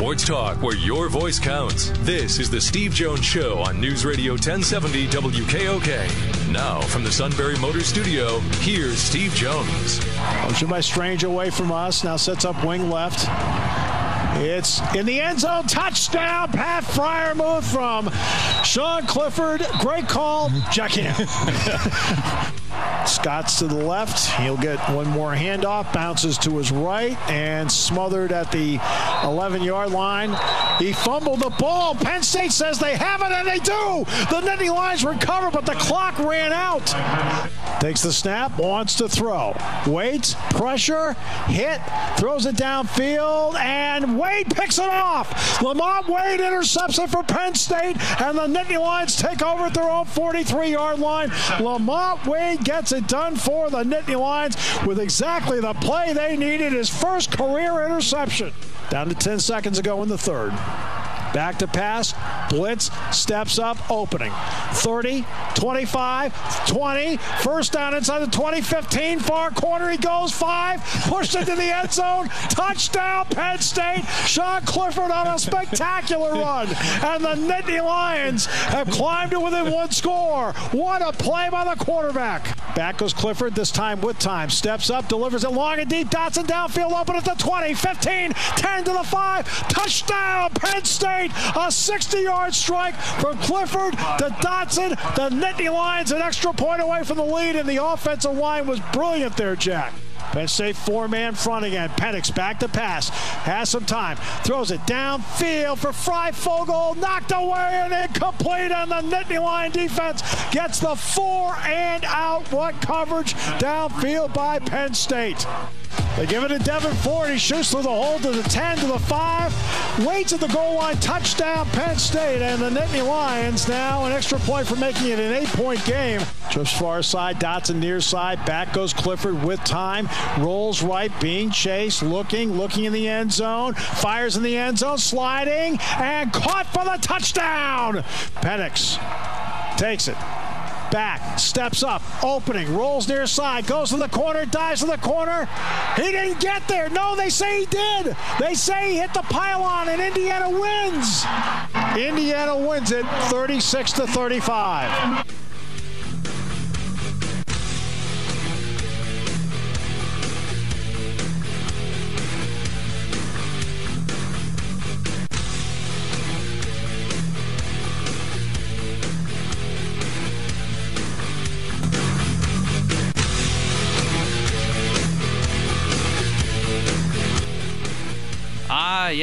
Sports talk where your voice counts. This is the Steve Jones Show on News Radio 1070 WKOK. Now, from the Sunbury Motor Studio, here's Steve Jones. Motion by Strange away from us. Now sets up wing left. It's in the end zone. Touchdown. Pat Freiermuth from Sean Clifford. Great call. Jack in. Scott's to the left. He'll get one more handoff. Bounces to his right and smothered at the 11 yard line. He fumbled the ball. Penn State says they have it, and they do. The Nittany Lions recover, but the clock ran out. Takes the snap, wants to throw. Waits, pressure, hit, throws it downfield, and Wade picks it off. Lamont Wade intercepts it for Penn State, and the Nittany Lions take over at their own 43 yard line. Lamont Wade gets it done for the Nittany Lions with exactly the play they needed his first career interception. Down to 10 seconds ago in the third. Back to pass. Blitz steps up, opening. 30, 25, 20. First down inside the 20, 15. Far corner, he goes. Five. Pushed into the end zone. Touchdown, Penn State. Sean Clifford on a spectacular run. And the Nittany Lions have climbed to within one score. What a play by the quarterback. Back goes Clifford, this time with time. Steps up, delivers it long and deep. Dotson downfield, open at the 20, 15, 10 to the 5. Touchdown, Penn State. A 60 yard strike from Clifford to Dotson. The Nittany Lions an extra point away from the lead, and the offensive line was brilliant there, Jack. Penn State four-man front again. Penix back to pass. Has some time. Throws it downfield for Fryfogle. Knocked away and incomplete on the Nittany Lion defense. Gets the four and out. What coverage downfield by Penn State. They give it to Devyn Ford. He shoots through the hole to the 10, to the 5. Waits at the goal line. Touchdown, Penn State. And the Nittany Lions now an extra point for making it an eight-point game. Trips far side. Dotson near side. Back goes Clifford with time. Rolls right. Being chased. Looking. Looking in the end zone. Fires in the end zone. Sliding. And caught for the touchdown. Penix takes it back, steps up, opening, rolls near side, goes to the corner, dives to the corner. He didn't get there. No, they say he did. They say he hit the pylon and Indiana wins. Indiana wins it 36 to 35.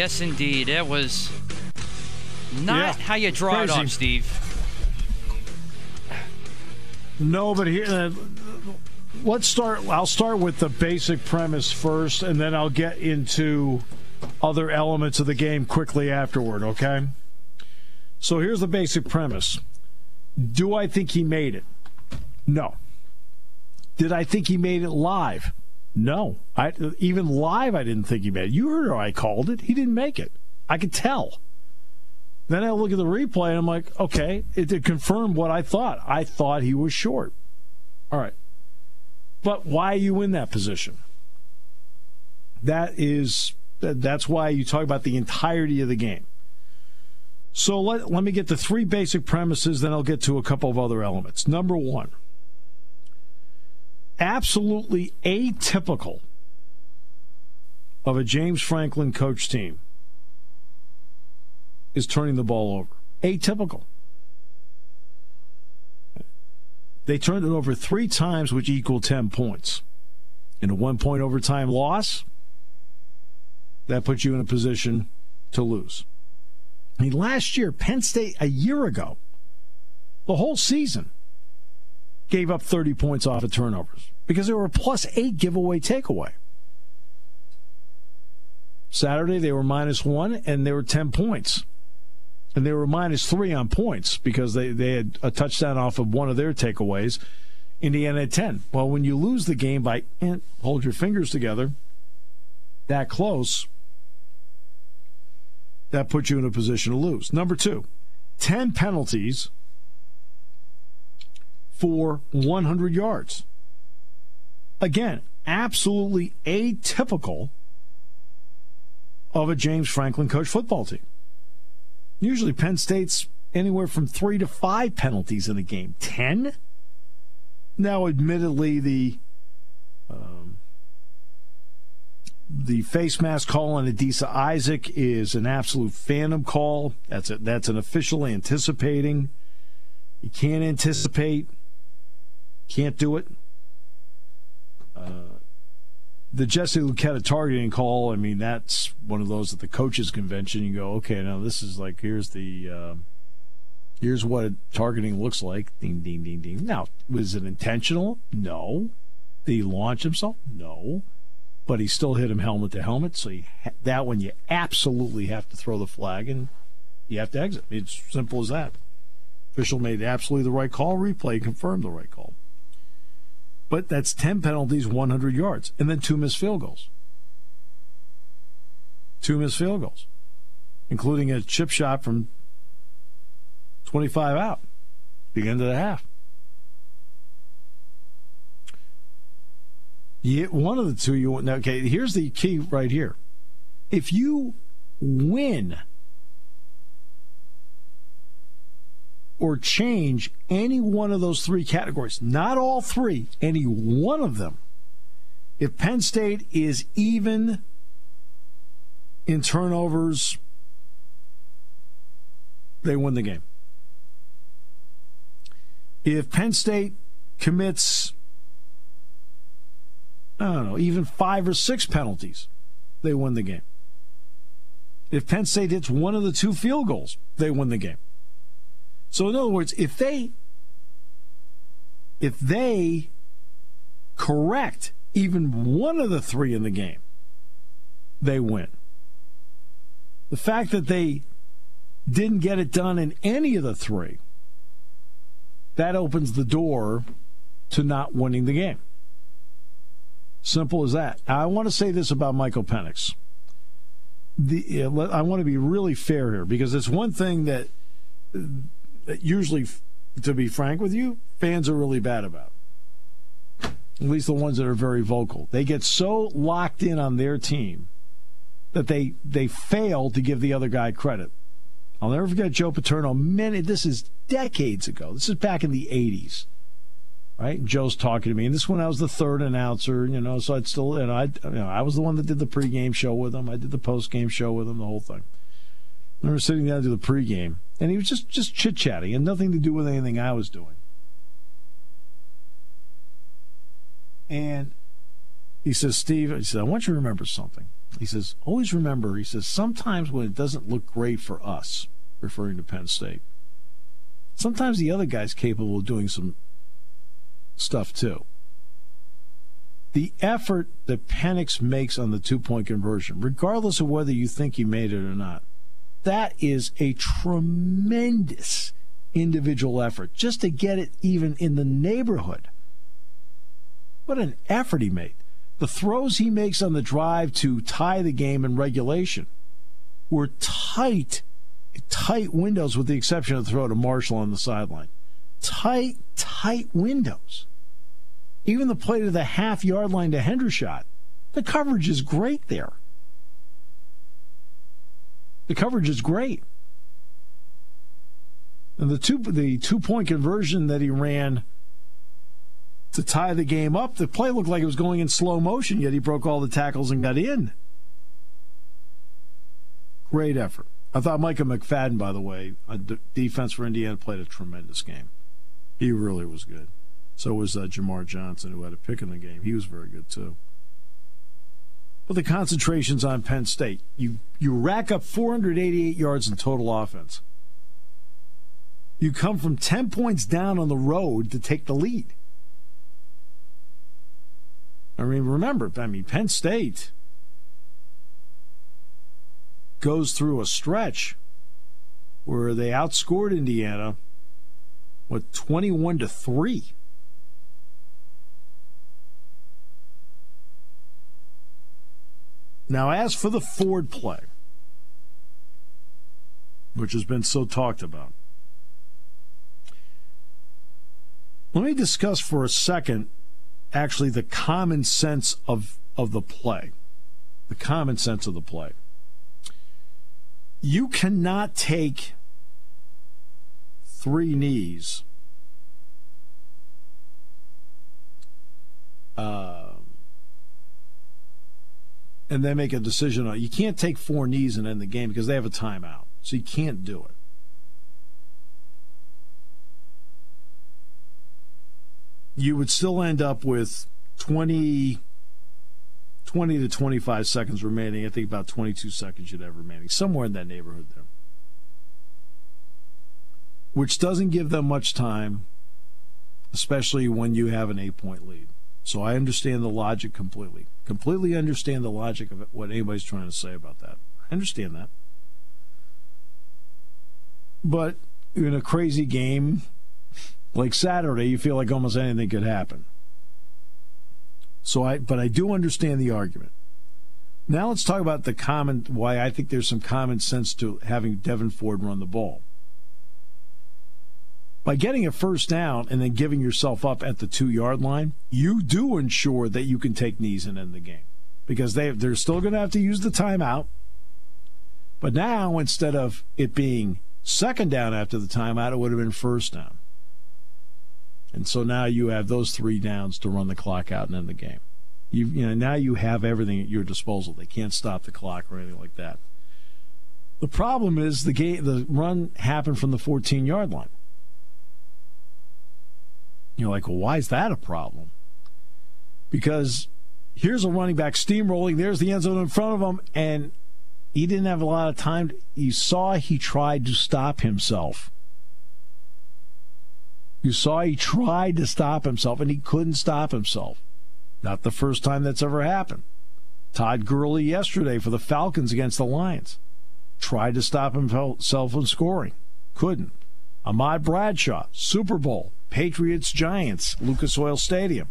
Yes, indeed. It was not Yeah, how you draw it crazy. up, Steve. No, but here, uh, let's start. I'll start with the basic premise first, and then I'll get into other elements of the game quickly afterward, okay? So here's the basic premise Do I think he made it? No. Did I think he made it live? No. I even live I didn't think he made it. You heard how I called it. He didn't make it. I could tell. Then I look at the replay and I'm like, okay, it, it confirmed what I thought. I thought he was short. All right. But why are you in that position? That is that's why you talk about the entirety of the game. So let, let me get the three basic premises, then I'll get to a couple of other elements. Number one, absolutely atypical of a James Franklin coach team is turning the ball over. Atypical. They turned it over three times, which equaled 10 points. In a one point overtime loss, that puts you in a position to lose. I mean, last year, Penn State, a year ago, the whole season, gave up 30 points off of turnovers because they were plus eight giveaway takeaway. Saturday, they were minus one, and they were 10 points. And they were minus three on points because they, they had a touchdown off of one of their takeaways Indiana at 10. Well, when you lose the game by, eh, hold your fingers together, that close, that puts you in a position to lose. Number two, 10 penalties for 100 yards. Again, absolutely atypical of a James Franklin coach football team. Usually Penn State's anywhere from three to five penalties in a game. Ten? Now, admittedly, the um, the face mask call on Adisa Isaac is an absolute phantom call. That's a, that's an official anticipating. You can't anticipate. Can't do it. Uh, the Jesse Luketa targeting call, I mean, that's one of those at the coaches convention. You go, okay, now this is like here's the uh, here's what targeting looks like. Ding, ding, ding, ding. Now, was it intentional? No. Did he launch himself? No. But he still hit him helmet to helmet. So ha- that one you absolutely have to throw the flag and you have to exit. It's simple as that. Official made absolutely the right call. Replay confirmed the right call. But that's 10 penalties, 100 yards, and then two missed field goals. Two missed field goals, including a chip shot from 25 out, the end of the half. Yeah, one of the two you want. Okay, here's the key right here. If you win or change any one of those three categories, not all three, any one of them, if Penn State is even in turnovers, they win the game. If Penn State commits, I don't know, even five or six penalties, they win the game. If Penn State hits one of the two field goals, they win the game. So in other words, if they if they correct even one of the three in the game, they win. The fact that they didn't get it done in any of the three, that opens the door to not winning the game. Simple as that. I want to say this about Michael Penix. The, uh, I want to be really fair here because it's one thing that usually, to be frank with you, fans are really bad about. At least the ones that are very vocal. They get so locked in on their team that they they fail to give the other guy credit. I'll never forget Joe Paterno. Many this is decades ago. This is back in the '80s, right? And Joe's talking to me, and this when I was the third announcer, you know. So I'd still, you know, I, you know, I was the one that did the pregame show with him. I did the postgame show with him, the whole thing. I remember sitting down to the pregame, and he was just just chit chatting, and nothing to do with anything I was doing. And he says, Steve, he said, I want you to remember something. He says, always remember, he says, sometimes when it doesn't look great for us, referring to Penn State, sometimes the other guy's capable of doing some stuff too. The effort that Penix makes on the two point conversion, regardless of whether you think he made it or not, that is a tremendous individual effort just to get it even in the neighborhood. What an effort he made. The throws he makes on the drive to tie the game in regulation were tight, tight windows, with the exception of the throw to Marshall on the sideline. Tight, tight windows. Even the play to the half yard line to Hendershot, the coverage is great there. The coverage is great. And the two the two point conversion that he ran to tie the game up, the play looked like it was going in slow motion, yet he broke all the tackles and got in. Great effort. I thought Micah McFadden, by the way, a defense for Indiana, played a tremendous game. He really was good. So was uh, Jamar Johnson, who had a pick in the game. He was very good too. But the concentration's on Penn State. You you rack up 488 yards in total offense. You come from 10 points down on the road to take the lead. I mean, remember, I mean, Penn State goes through a stretch where they outscored Indiana, what, 21 to 3. Now, as for the Ford play, which has been so talked about, let me discuss for a second actually the common sense of, of the play. The common sense of the play. You cannot take three knees. Uh, and then make a decision on You can't take four knees and end the game because they have a timeout. So you can't do it. You would still end up with 20, 20 to 25 seconds remaining. I think about 22 seconds you'd have remaining, somewhere in that neighborhood there which doesn't give them much time, especially when you have an eight point lead. So I understand the logic completely. Completely understand the logic of what anybody's trying to say about that. I understand that. But in a crazy game like Saturday, you feel like almost anything could happen. So I but I do understand the argument. Now let's talk about the common why I think there's some common sense to having Devyn Ford run the ball by getting a first down and then giving yourself up at the two yard line, you do ensure that you can take knees and end the game because they they're still going to have to use the timeout. But now instead of it being second down after the timeout, it would have been first down. And so now you have those three downs to run the clock out and end the game. You, you know now you have everything at your disposal. They can't stop the clock or anything like that. The problem is the game, the run happened from the 14 yard line. You're like, well, why is that a problem? Because here's a running back steamrolling. There's the end zone in front of him, and he didn't have a lot of time. You saw he tried to stop himself. You saw he tried to stop himself, and he couldn't stop himself. Not the first time that's ever happened. Todd Gurley yesterday for the Falcons against the Lions tried to stop himself from scoring, couldn't. Ahmad Bradshaw, Super Bowl, Patriots Giants, Lucas Oil Stadium.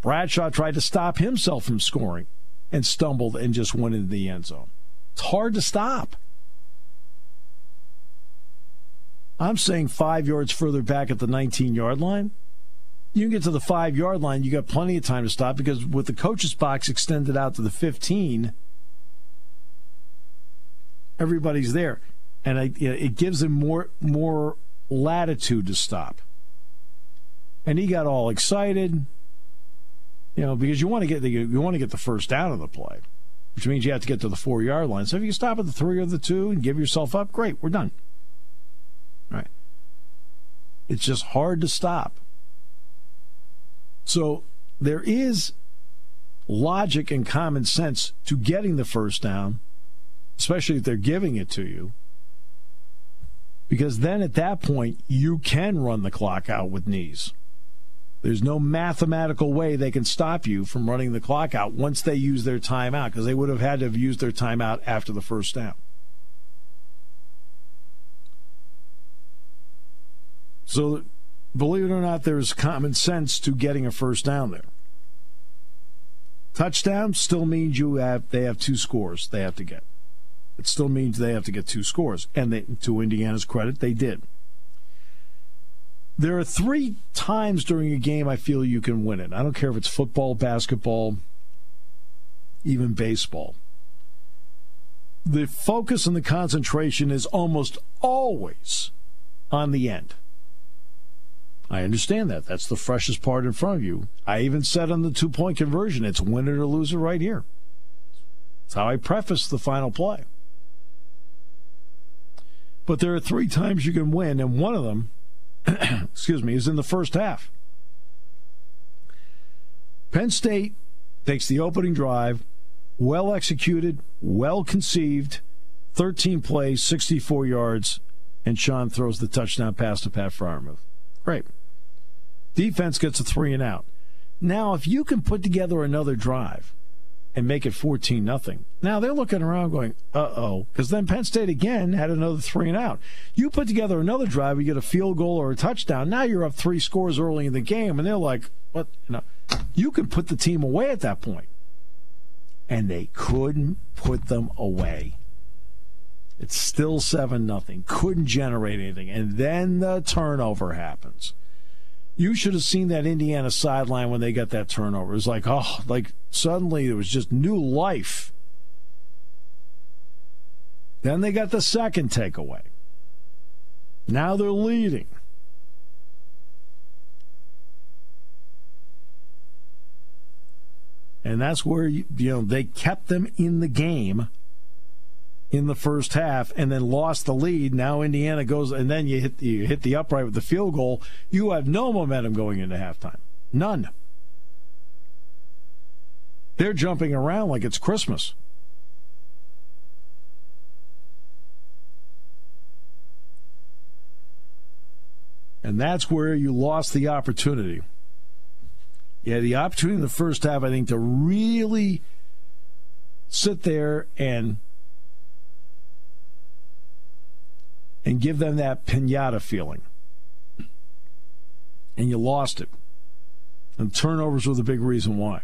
Bradshaw tried to stop himself from scoring and stumbled and just went into the end zone. It's hard to stop. I'm saying five yards further back at the 19 yard line. You can get to the five yard line, you got plenty of time to stop because with the coach's box extended out to the 15, everybody's there. And it gives them more, more latitude to stop and he got all excited. You know, because you want to get the you want to get the first down of the play, which means you have to get to the four yard line. So if you stop at the three or the two and give yourself up, great, we're done. Right? It's just hard to stop. So there is logic and common sense to getting the first down, especially if they're giving it to you. Because then at that point, you can run the clock out with knees. There's no mathematical way they can stop you from running the clock out once they use their timeout because they would have had to have used their timeout after the first down. So, believe it or not, there's common sense to getting a first down there. Touchdown still means you have they have two scores they have to get. It still means they have to get two scores, and they, to Indiana's credit, they did. There are three times during a game I feel you can win it. I don't care if it's football, basketball, even baseball. The focus and the concentration is almost always on the end. I understand that. That's the freshest part in front of you. I even said on the two point conversion, it's win it or lose it right here. That's how I preface the final play. But there are three times you can win, and one of them excuse me, is in the first half. Penn State takes the opening drive, well executed, well conceived, 13 plays, 64 yards, and Sean throws the touchdown pass to Pat Freiermuth. Great. Defense gets a three and out. Now, if you can put together another drive and make it 14 nothing. Now they're looking around going, uh oh, because then Penn State again had another three and out. You put together another drive, you get a field goal or a touchdown. Now you're up three scores early in the game, and they're like, what? You know, you can put the team away at that point. and they couldn't put them away. It's still 7 nothing. Couldn't generate anything. And then the turnover happens. You should have seen that Indiana sideline when they got that turnover. It was like, oh, like suddenly there was just new life. Then they got the second takeaway. Now they're leading. And that's where you, you know they kept them in the game in the first half and then lost the lead. Now Indiana goes and then you hit you hit the upright with the field goal. You have no momentum going into halftime. None. They're jumping around like it's Christmas. And that's where you lost the opportunity. Yeah, the opportunity in the first half, I think, to really sit there and and give them that pinata feeling. And you lost it. And turnovers were the big reason why.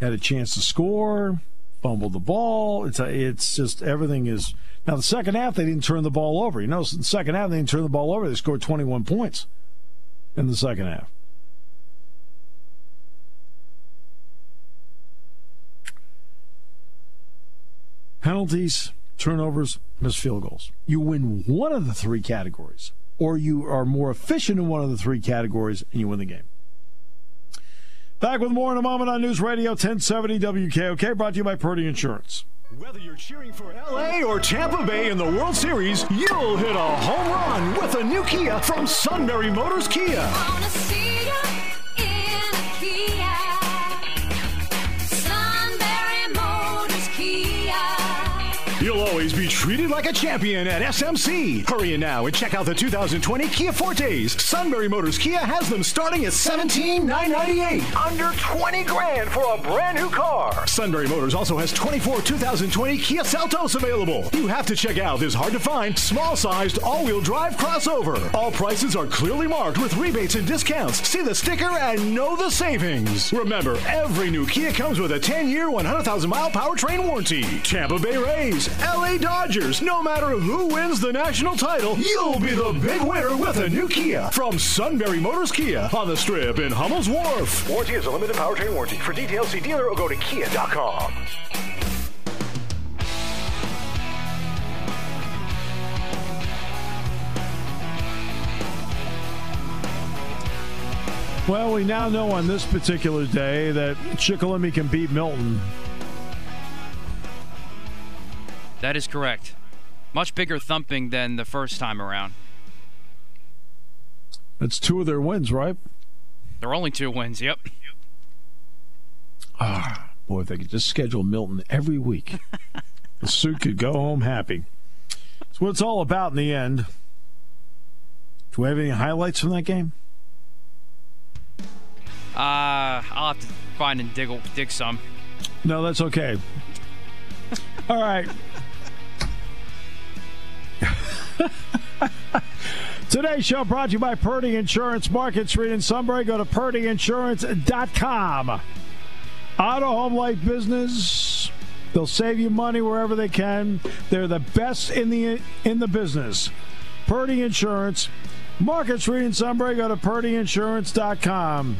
Had a chance to score, fumbled the ball. It's a, it's just everything is now, the second half, they didn't turn the ball over. You know, the second half, they didn't turn the ball over. They scored 21 points in the second half. Penalties, turnovers, missed field goals. You win one of the three categories, or you are more efficient in one of the three categories, and you win the game. Back with more in a moment on News Radio 1070 WKOK, brought to you by Purdy Insurance. Whether you're cheering for LA or Tampa Bay in the World Series, you'll hit a home run with a new Kia from Sunbury Motors Kia. Treated like a champion at SMC. Hurry in now and check out the 2020 Kia Fortes. Sunbury Motors Kia has them starting at 17,998. Under 20 grand for a brand new car. Sunbury Motors also has 24 2020 Kia Seltos available. You have to check out this hard to find, small sized, all wheel drive crossover. All prices are clearly marked with rebates and discounts. See the sticker and know the savings. Remember, every new Kia comes with a 10 year, 100,000 mile powertrain warranty. Tampa Bay Rays LA Dodgers. No matter who wins the national title, you'll be the big winner with a new Kia from Sunbury Motors Kia on the strip in Hummel's Wharf. Warranty is a limited powertrain warranty. For details, see dealer or go to kia.com. Well, we now know on this particular day that Shikellamy can beat Milton. That is correct. Much bigger thumping than the first time around. That's two of their wins, right? They're only two wins, yep. Ah, boy, if they could just schedule Milton every week, the suit could go home happy. That's what it's all about in the end. Do we have any highlights from that game? Uh, I'll have to find and dig, dig some. No, that's okay. all right. Today's show brought to you by Purdy Insurance, Market Street in Sunbury. Go to purdyinsurance.com. Auto Home Life Business. They'll save you money wherever they can. They're the best in the in the business. Purdy Insurance, Market Street in Sunbury. Go to purdyinsurance.com.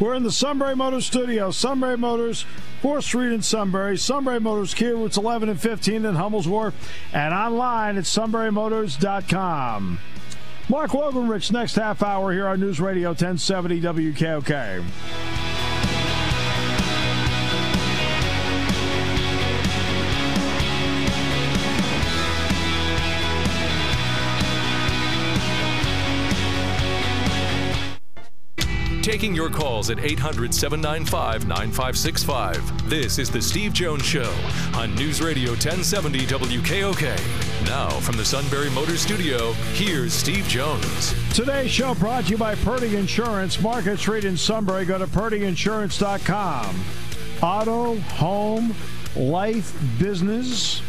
We're in the Sunbury Motors studio. Sunbury Motors, 4th Street in Sunbury. Sunbury Motors, Kia routes 11 and 15 in Hummel's Wharf. And online at sunburymotors.com. Mark Wogenrich, next half hour here on News Radio 1070 WKOK. Taking your calls at 800 795 9565. This is The Steve Jones Show on News Radio 1070 WKOK. Now, from the Sunbury Motor Studio, here's Steve Jones. Today's show brought to you by Purdy Insurance, Market Street in Sunbury. Go to purdyinsurance.com. Auto, home, life, business.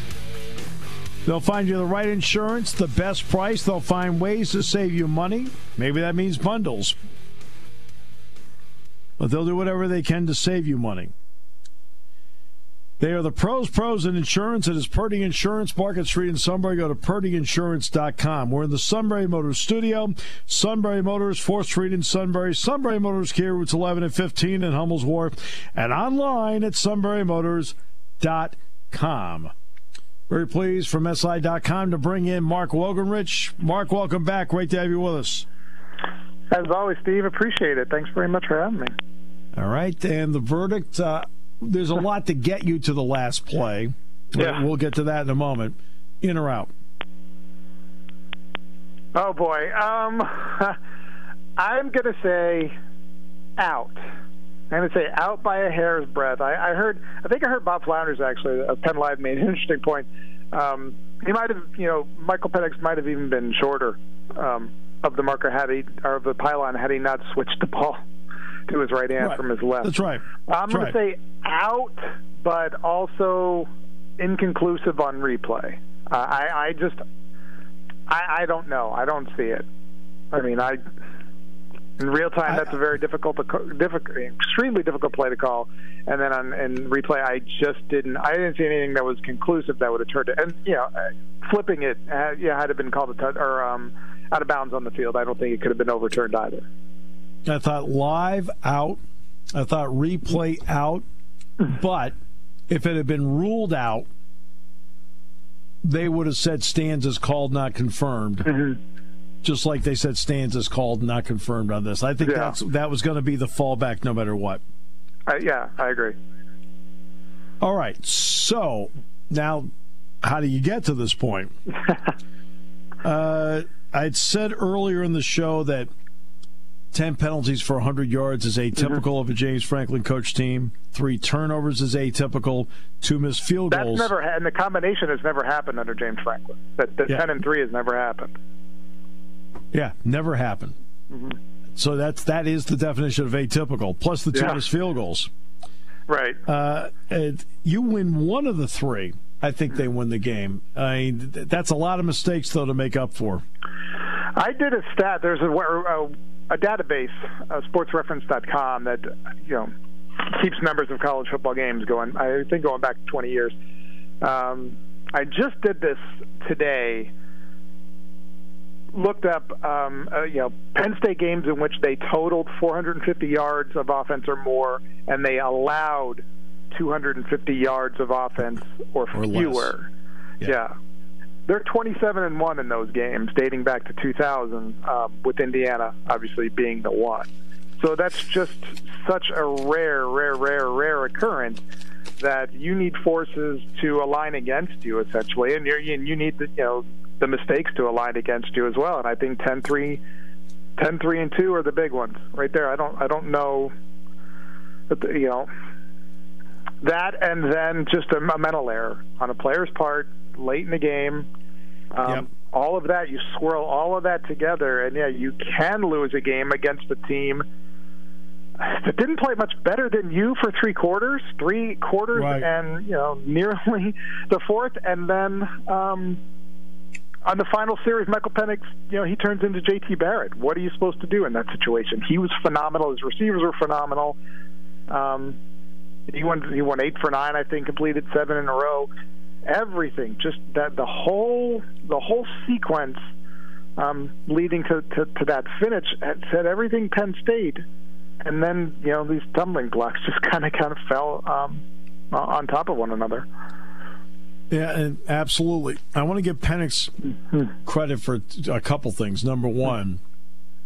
They'll find you the right insurance, the best price. They'll find ways to save you money. Maybe that means bundles. But they'll do whatever they can to save you money. They are the pros, pros in insurance. It is Purdy Insurance, Market Street in Sunbury. Go to purdyinsurance.com. We're in the Sunbury Motors studio. Sunbury Motors, 4th Street in Sunbury. Sunbury Motors Kia, routes 11 and 15 in Hummel's Wharf. And online at sunburymotors.com. Very pleased from SI.com to bring in Mark Wogenrich. Mark, welcome back. Great to have you with us. As always, Steve, appreciate it. Thanks very much for having me. All right, and the verdict. Uh, there's a lot to get you to the last play. Yeah. We'll get to that in a moment. In or out? Oh boy, um, I'm gonna say out. I'm gonna say out by a hair's breadth. I, I heard, I think I heard Bob Flounders actually of Penn Live made an interesting point. Um, he might have, you know, Michael Penix might have even been shorter um, of the marker had he or of the pylon had he not switched the ball to his right hand Right. from his left. That's right. I'm That's going right. to say out, but also inconclusive on replay. Uh, I, I just, I, I don't know. I don't see it. I mean, I in real time that's a very difficult, difficult, extremely difficult play to call. And then on in replay, I just didn't. I didn't see anything that was conclusive that would have turned it. And you know, uh, flipping it, uh, yeah, had it been called a touch or um, out of bounds on the field, I don't think it could have been overturned either. I thought live out. I thought replay out. But if it had been ruled out, they would have said stands is called, not confirmed. Just like they said stands is called, not confirmed on this. I think Yeah. that's that was going to be the fallback no matter what. I, yeah, I agree. All right. So now, how do you get to this point? uh, I'd said earlier in the show that 10 penalties for 100 yards is atypical of a James Franklin coach team. Three turnovers is atypical. Two missed field That's goals. never, ha- and the combination has never happened under James Franklin. That the Yeah. ten and three has never happened. Yeah, never happened. So that's that is the definition of atypical. Plus the two Yeah. missed field goals. Right. Uh, and you win one of the three. I think they win the game. I mean, that's a lot of mistakes though to make up for. I did a stat. There's a, a, a database, uh, sportsreference.com, that you know keeps numbers of college football games going. I think going back 20 years. Um, I just did this today. Looked up, um, uh, you know, Penn State games in which they totaled 450 yards of offense or more, and they allowed 250 yards of offense or, Or fewer. yeah. They're 27 and one in those games, dating back to 2000, um, with Indiana obviously being the one. So that's just such a rare, rare, rare, rare occurrence that you need forces to align against you essentially, and, you're, and you need the you know the mistakes to align against you as well. And I think 10-3, 10-3 and two are the big ones right there. I don't I don't know, you know that, and then just a, a mental error on a player's part late in the game. Um, Yep. All of that, you swirl all of that together, and yeah, you can lose a game against a team that didn't play much better than you for three quarters, three quarters, Right. and you know nearly the fourth, and then um, on the final series, Michael Penix, you know, he turns into J.T. Barrett. What are you supposed to do in that situation? He was phenomenal. His receivers were phenomenal. Um, he won. He won eight for nine. I think completed seven in a row. Everything, just that the whole the whole sequence um, leading to, to, to that finish had said everything Penn State, and then you know these stumbling blocks just kind of kind of fell um, on top of one another. Yeah, and absolutely. I want to give Penix credit for a couple things. Number one,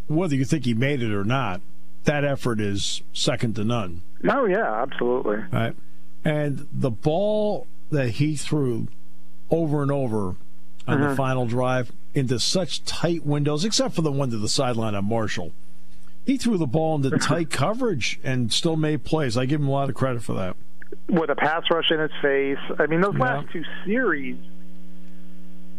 whether you think he made it or not, that effort is second to none. Oh yeah, absolutely. Right. And the ball that he threw over and over on the uh-huh. final drive into such tight windows, except for the one to the sideline on Marshall. He threw the ball into tight coverage and still made plays. I give him a lot of credit for that. with a pass rush in his face. I mean, those Yeah. last two series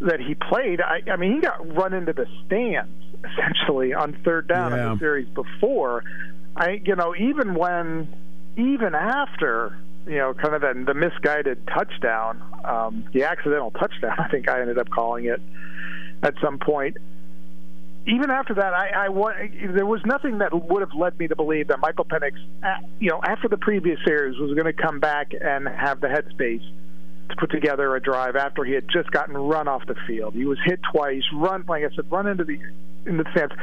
that he played, I, I mean, he got run into the stands essentially on third down Yeah. in the series before. I, you know, even when, even after, you know, kind of the, the misguided touchdown, um, the accidental touchdown, I think I ended up calling it at some point. even after that, I, I there was nothing that would have led me to believe that Michael Penix, you know, after the previous series, was going to come back and have the headspace to put together a drive after he had just gotten run off the field. He was hit twice, run like I said, run into the into the stands.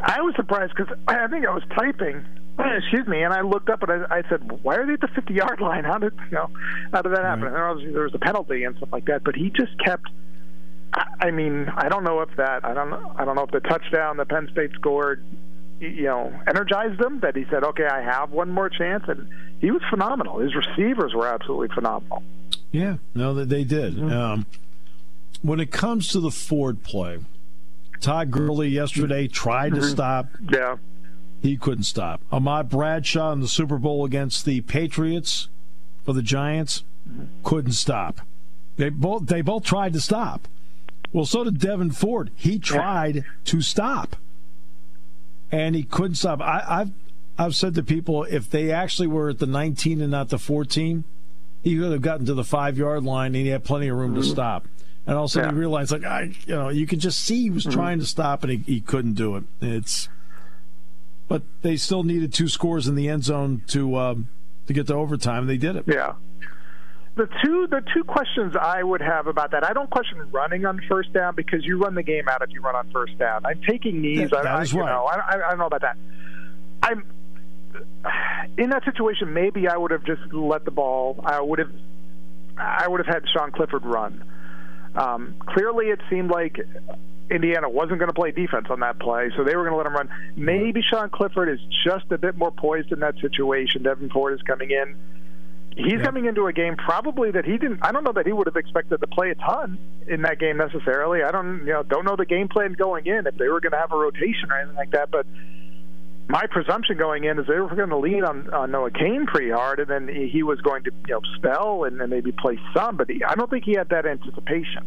I was surprised because I think I was typing. Excuse me, and I looked up and I, I said, "Why are they at the 50-yard line? How did you know? How did that happen?" Right. And obviously there was a penalty and stuff like that, but he just kept I mean, I don't know if that. I don't. I don't know if the touchdown that Penn State scored, you know, energized him. That he said, "Okay, I have one more chance," and he was phenomenal. His receivers were absolutely phenomenal. Yeah, no, they did. Mm-hmm. Um, when it comes to the Ford play, Todd Gurley yesterday tried to mm-hmm. stop. Yeah, he couldn't stop. Ahmad Bradshaw in the Super Bowl against the Patriots for the Giants mm-hmm. couldn't stop. They both they both tried to stop. Well, so did Devyn Ford. He tried yeah. to stop, and he couldn't stop. I, I've I've said to people if they actually were at the 19 and not the 14, he could have gotten to the five yard line and he had plenty of room mm-hmm. to stop. And all of a sudden yeah. he realized, like, I, you know, you could just see he was mm-hmm. trying to stop and he, he couldn't do it. It's, but they still needed two scores in the end zone to um, to get to overtime. They did it. Yeah the two the two questions I would have about that. I don't question running on first down because you run the game out if you run on first down. I'm taking knees. That, that I, is I, right. Know, I, I, don't know about that. I'm in that situation. Maybe I would have just let the ball. I would have. I would have had Sean Clifford run. Um, clearly, it seemed like Indiana wasn't going to play defense on that play, so they were going to let him run. Maybe Sean Clifford is just a bit more poised in that situation. Devyn Ford is coming in he's yeah. coming into a game probably that he didn't. I don't know that he would have expected to play a ton in that game necessarily. I don't, you know, don't know the game plan going in if they were going to have a rotation or anything like that. But my presumption going in is they were going to lean on, on Noah Cain pretty hard, and then he, was going to, you know, spell and then maybe play some. But he, I don't think he had that anticipation.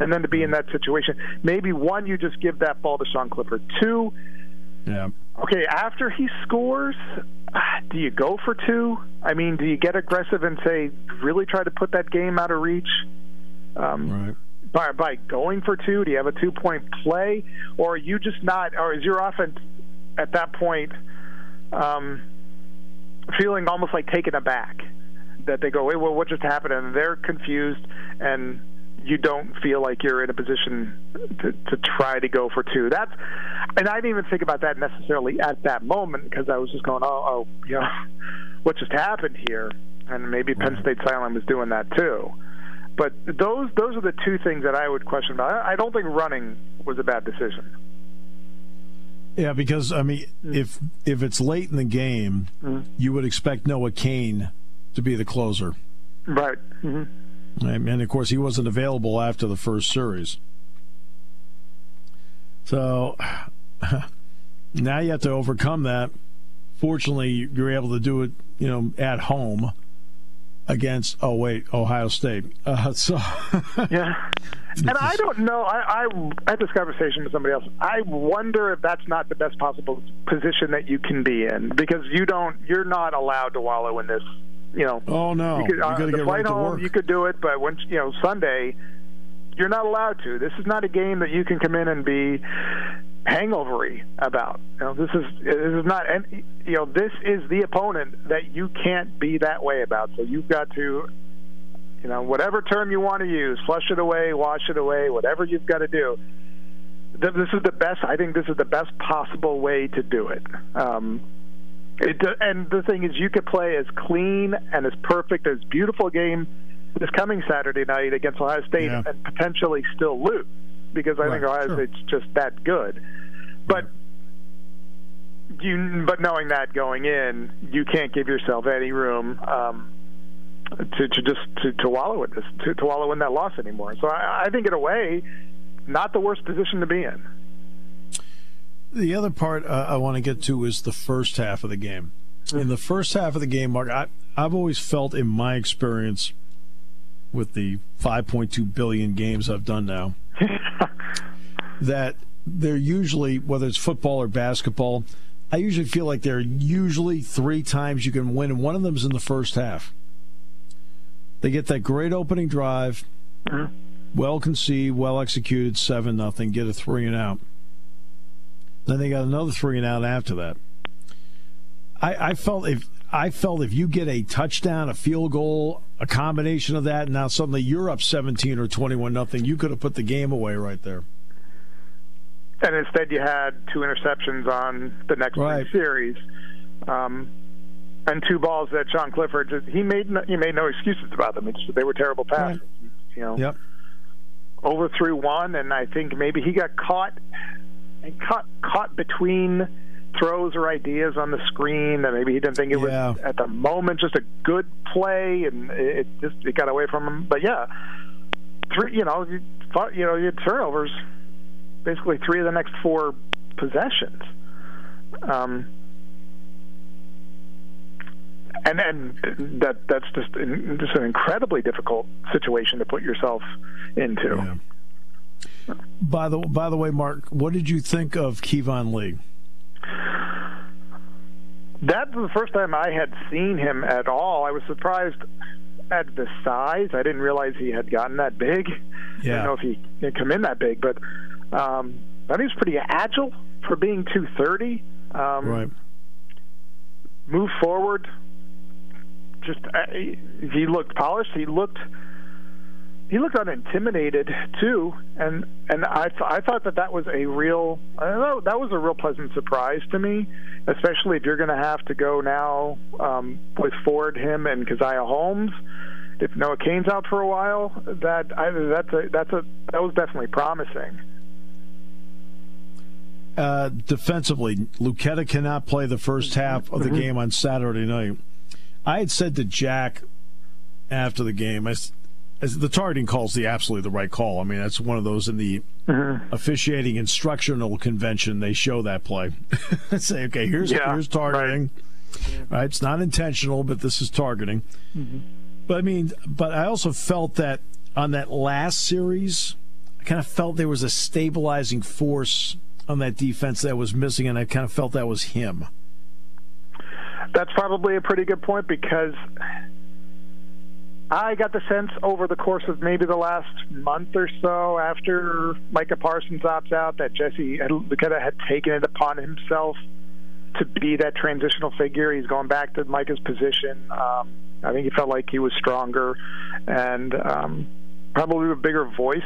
And then to be in that situation, maybe one, you just give that ball to Sean Clifford. Two, yeah. Okay, after he scores, do you go for two? I mean, do you get aggressive and say, really try to put that game out of reach? Um, right. By, by going for two, do you have a two point play? Or are you just not, or is your offense at that point um, feeling almost like taken aback? That they go, wait, well, what just happened? And they're confused and you don't feel like you're in a position to, to try to go for two. That's, and I didn't even think about that necessarily at that moment because I was just going, oh, oh, you know, what just happened here? And maybe Penn State Silent was doing that too. But those those are the two things that I would question about. I don't think running was a bad decision. Yeah, because I mean, if if it's late in the game, mm. you would expect Noah Cain to be the closer. Right. Mm-hmm. And of course, he wasn't available after the first series. So now you have to overcome that. Fortunately, you're able to do it, you know, at home against. Oh wait, Ohio State. Uh, so yeah, and I don't know. I, I had this conversation with somebody else. I wonder if that's not the best possible position that you can be in because you don't. You're not allowed to wallow in this you know. Oh no! You could, uh, the flight right home, you could do it, but when you know Sunday, you're not allowed to. This is not a game that you can come in and be hangovery about. You know, this is this is not, and you know, this is the opponent that you can't be that way about. So you've got to, you know, whatever term you want to use, flush it away, wash it away, whatever you've got to do. This is the best. I think this is the best possible way to do it. Um, it, and the thing is, you could play as clean and as perfect, as beautiful game this coming Saturday night against Ohio State yeah. and potentially still lose because I right, think Ohio sure. State's just that good. But you, but knowing that going in, you can't give yourself any room um, to, to just to, to wallow in this, to, to wallow in that loss anymore. So I, I think in a way, not the worst position to be in. The other part uh, I want to get to is the first half of the game. In the first half of the game, Mark, I, I've always felt in my experience with the 5.2 billion games I've done now that they're usually, whether it's football or basketball, I usually feel like there are usually three times you can win, and one of them is in the first half. They get that great opening drive, mm-hmm. well conceived, well executed, seven nothing, get a three and out Then they got another three and out after that. I, I felt if I felt if you get a touchdown, a field goal, a combination of that, and now suddenly you're up 17 or 21 nothing, you could have put the game away right there. And instead, you had two interceptions on the next right. series, um, and two balls that Sean Clifford just, he made no, he made no excuses about them. It's, they were terrible passes. Right. You know, yep. overthrew one, and I think maybe he got caught and caught caught between throws or ideas on the screen that maybe he didn't think it yeah. was at the moment just a good play, and it just it got away from him. But yeah, three you know you thought you know you had turnovers basically three of the next four possessions. Um, and and that that's just just an incredibly difficult situation to put yourself into. Yeah. By the by the way, Mark, what did you think of Keyvone Lee? That was the first time I had seen him at all. I was surprised at the size. I didn't realize he had gotten that big. Yeah. I don't know if he can come in that big, but um, I think he's pretty agile for being 230. Um, right. Move forward. Just uh, he looked polished. He looked he looked unintimidated too, and and I th- I thought that that was a real I don't know that was a real pleasant surprise to me, especially if you're going to have to go now um, with Ford, him, and Caziah Holmes. If Noah Cain's out for a while, that I, that's a that's a that was definitely promising. Uh, defensively, Luketa cannot play the first half of the mm-hmm. game on Saturday night. I had said to Jack after the game, I as the targeting call is the absolutely the right call. I mean, that's one of those in the mm-hmm. officiating instructional convention. They show that play. Say, okay, here's yeah, here's targeting. Right. right. it's not intentional, but this is targeting. Mm-hmm. But I mean, but I also felt that on that last series, I kind of felt there was a stabilizing force on that defense that was missing, and I kind of felt that was him. That's probably a pretty good point because I got the sense over the course of maybe the last month or so after Micah Parsons opts out that Jesse Luketa had taken it upon himself to be that transitional figure. He's going back to Micah's position. Um, I think he felt like he was stronger and um, probably a bigger voice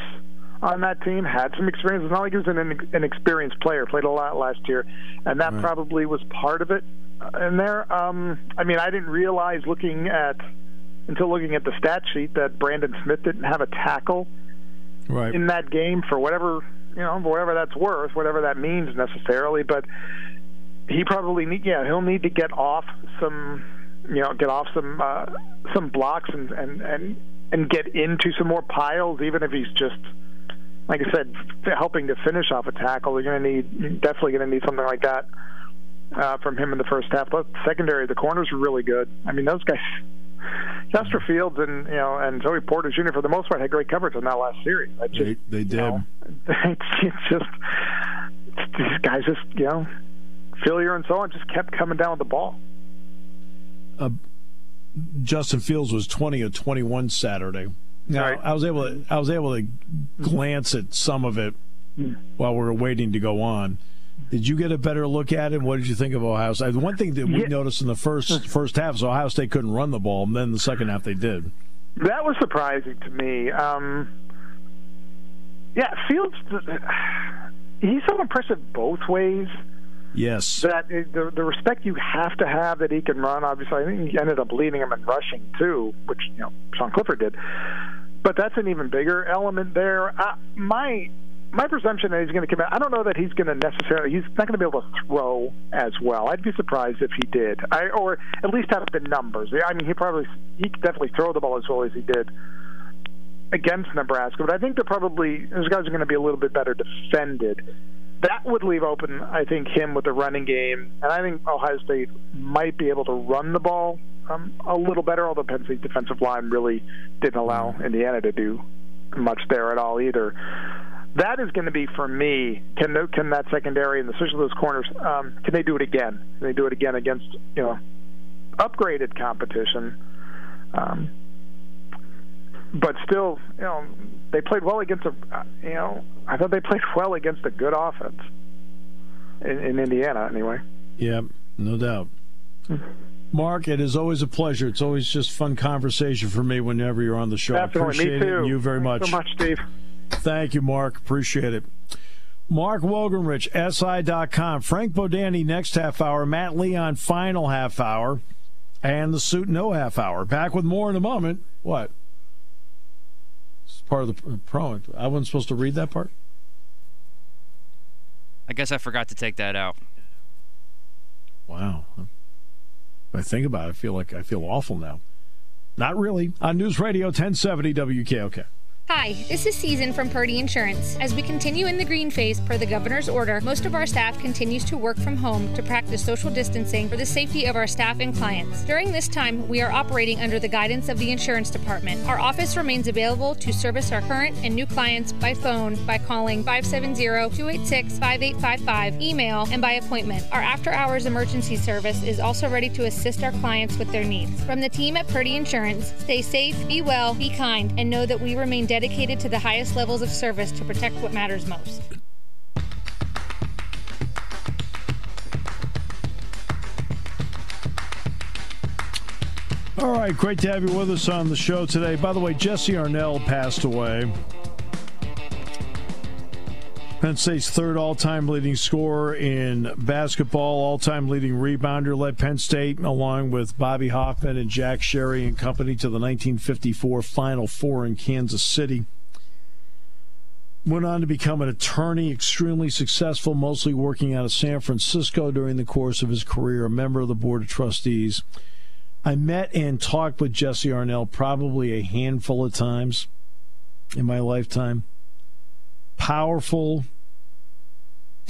on that team. Had some experience. It's not like he was an, an experienced player. Played a lot last year, and that right. probably was part of it. In there, um, I mean, I didn't realize looking at until looking at the stat sheet that Brandon Smith didn't have a tackle right. in that game for whatever you know whatever that's worth, whatever that means necessarily. But he probably need yeah he'll need to get off some you know get off some uh, some blocks and and and and get into some more piles, even if he's just like I said, helping to finish off a tackle. You're going to need definitely going to need something like that uh, from him in the first half. But secondary, the corners were really good. I mean, those guys Castro-Fields and you know and Joey Porter Jr. for the most part had great coverage on that last series. Just, they, they did. You know, it's just these guys just you know failure and so on just kept coming down with the ball. Uh, Justin Fields was twenty of twenty one Saturday. Now right. I was able to I was able to glance at some of it mm. while we were waiting to go on. Did you get a better look at it? What did you think of Ohio State? One thing that we yeah. noticed in the first first half is Ohio State couldn't run the ball, and then the second half they did. That was surprising to me. Um, yeah, Fields, he's so impressive both ways. Yes. That the the respect you have to have that he can run. Obviously, I think he ended up leading him in rushing too, which you know Sean Clifford did. But that's an even bigger element there. Uh, my my presumption that he's going to come out. I don't know that he's going to necessarily. He's not going to be able to throw as well. I'd be surprised if he did, I, or at least have the numbers. I mean, he probably he could definitely throw the ball as well as he did against Nebraska. But I think they're probably those guys are going to be a little bit better defended. That would leave open, I think, him with the running game, and I think Ohio State might be able to run the ball um, a little better. Although Penn State's defensive line really didn't allow Indiana to do much there at all either that is going to be for me. Can can that secondary and especially those corners? Um, can they do it again? Can they do it again against you know upgraded competition? Um, but still, you know, they played well against a. You know, I thought they played well against a good offense. in, in Indiana anyway. Yeah, no doubt. Mark, it is always a pleasure. It's always just fun conversation for me whenever you're on the show. Definitely, I appreciate me too. it. You very Thanks much. so much, Steve. Thank you, Mark. Appreciate it. Mark Wogenrich, SI.com. Frank Bodani, next half hour. Matt Leon, final half hour. And the suit, no half hour. Back with more in a moment. What? It's part of the pro. I wasn't supposed to read that part? I guess I forgot to take that out. Wow. If I think about it, I feel like I feel awful now. Not really. On News Radio 1070 WKOK. Hi, this is Season from Purdy Insurance. As we continue in the green phase per the governor's order, most of our staff continues to work from home to practice social distancing for the safety of our staff and clients. During this time, we are operating under the guidance of the insurance department. Our office remains available to service our current and new clients by phone by calling 570-286-5855, email, and by appointment. Our after-hours emergency service is also ready to assist our clients with their needs. From the team at Purdy Insurance, stay safe, be well, be kind, and know that we remain dedicated to the highest levels of service to protect what matters most. All right, great to have you with us on the show today. By the way, Jesse Arnelle passed away. Penn State's third all time leading scorer in basketball, all time leading rebounder, led Penn State along with Bobby Hoffman and Jack Sherry and company to the 1954 Final Four in Kansas City. Went on to become an attorney, extremely successful, mostly working out of San Francisco during the course of his career, a member of the Board of Trustees. I met and talked with Jesse Arnelle probably a handful of times in my lifetime. Powerful,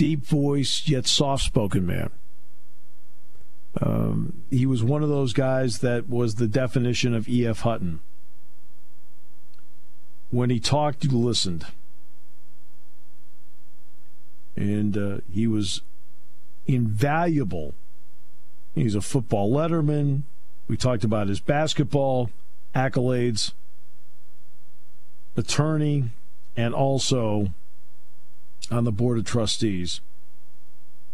deep voice, yet soft spoken man. Um, he was one of those guys that was the definition of E.F. Hutton. When he talked, you listened. And uh, he was invaluable. He's a football letterman. We talked about his basketball accolades, attorney, and also on the board of trustees.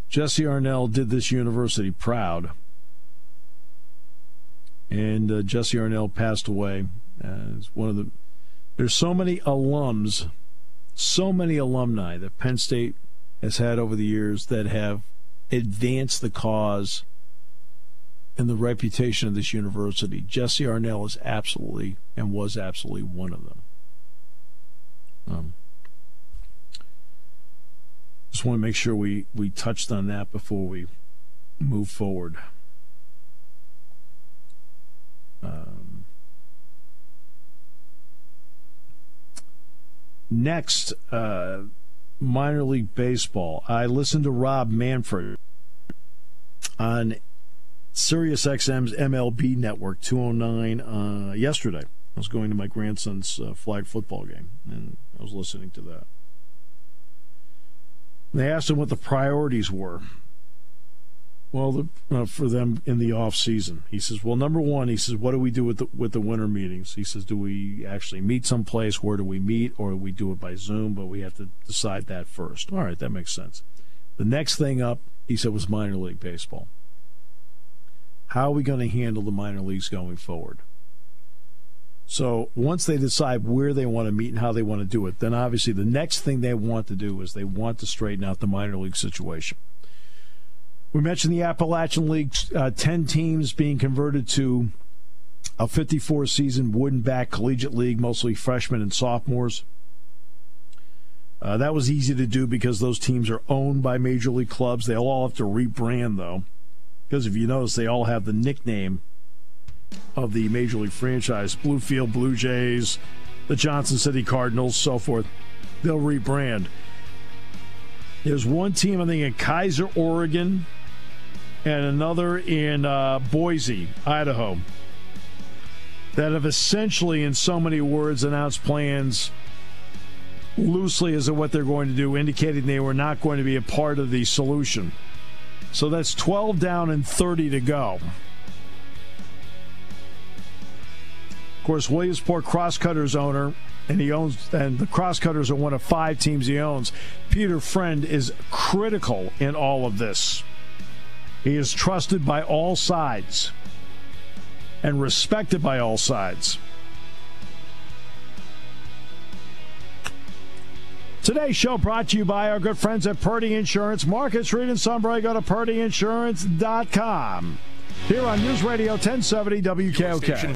Jesse Arnelle did this university proud. And uh, Jesse Arnelle passed away as one of the. There's so many alums, so many alumni that Penn State has had over the years that have advanced the cause and the reputation of this university. Jesse Arnelle is absolutely and was absolutely one of them. Um, just want to make sure we, we touched on that before we move forward. Um, next, uh, minor league baseball. I listened to Rob Manfred on Sirius XM's MLB network 209 uh, yesterday. I was going to my grandson's uh, flag football game, and I was listening to that. They asked him what the priorities were. Well, the, uh, for them in the off season, he says, "Well, number one, he says, what do we do with the with the winter meetings? He says, do we actually meet someplace? Where do we meet, or do we do it by Zoom? But we have to decide that first. All right, that makes sense. The next thing up, he said, was minor league baseball. How are we going to handle the minor leagues going forward? So once they decide where they want to meet and how they want to do it, then obviously the next thing they want to do is they want to straighten out the minor league situation. We mentioned the Appalachian League, uh, 10 teams being converted to a 54 season wooden back collegiate league, mostly freshmen and sophomores. Uh, that was easy to do because those teams are owned by major league clubs. They'll all have to rebrand, though, because if you notice, they all have the nickname of the major league franchise Bluefield Blue Jays, the Johnson City Cardinals, so forth. They'll rebrand. There's one team, I think, in Keizer, Oregon, and another in uh, Boise, Idaho, that have essentially, in so many words, announced plans loosely as to what they're going to do, indicating they were not going to be a part of the solution. So that's 12 down and 30 to go. Course, Williamsport Crosscutters owner and he owns, and the Crosscutters are one of five teams he owns. Peter Freund is critical in all of this. He is trusted by all sides and respected by all sides. Today's show brought to you by our good friends at Purdy Insurance. Market Street in Sunbury. Go to purdyinsurance.com. Here on News Radio 1070 WKOK.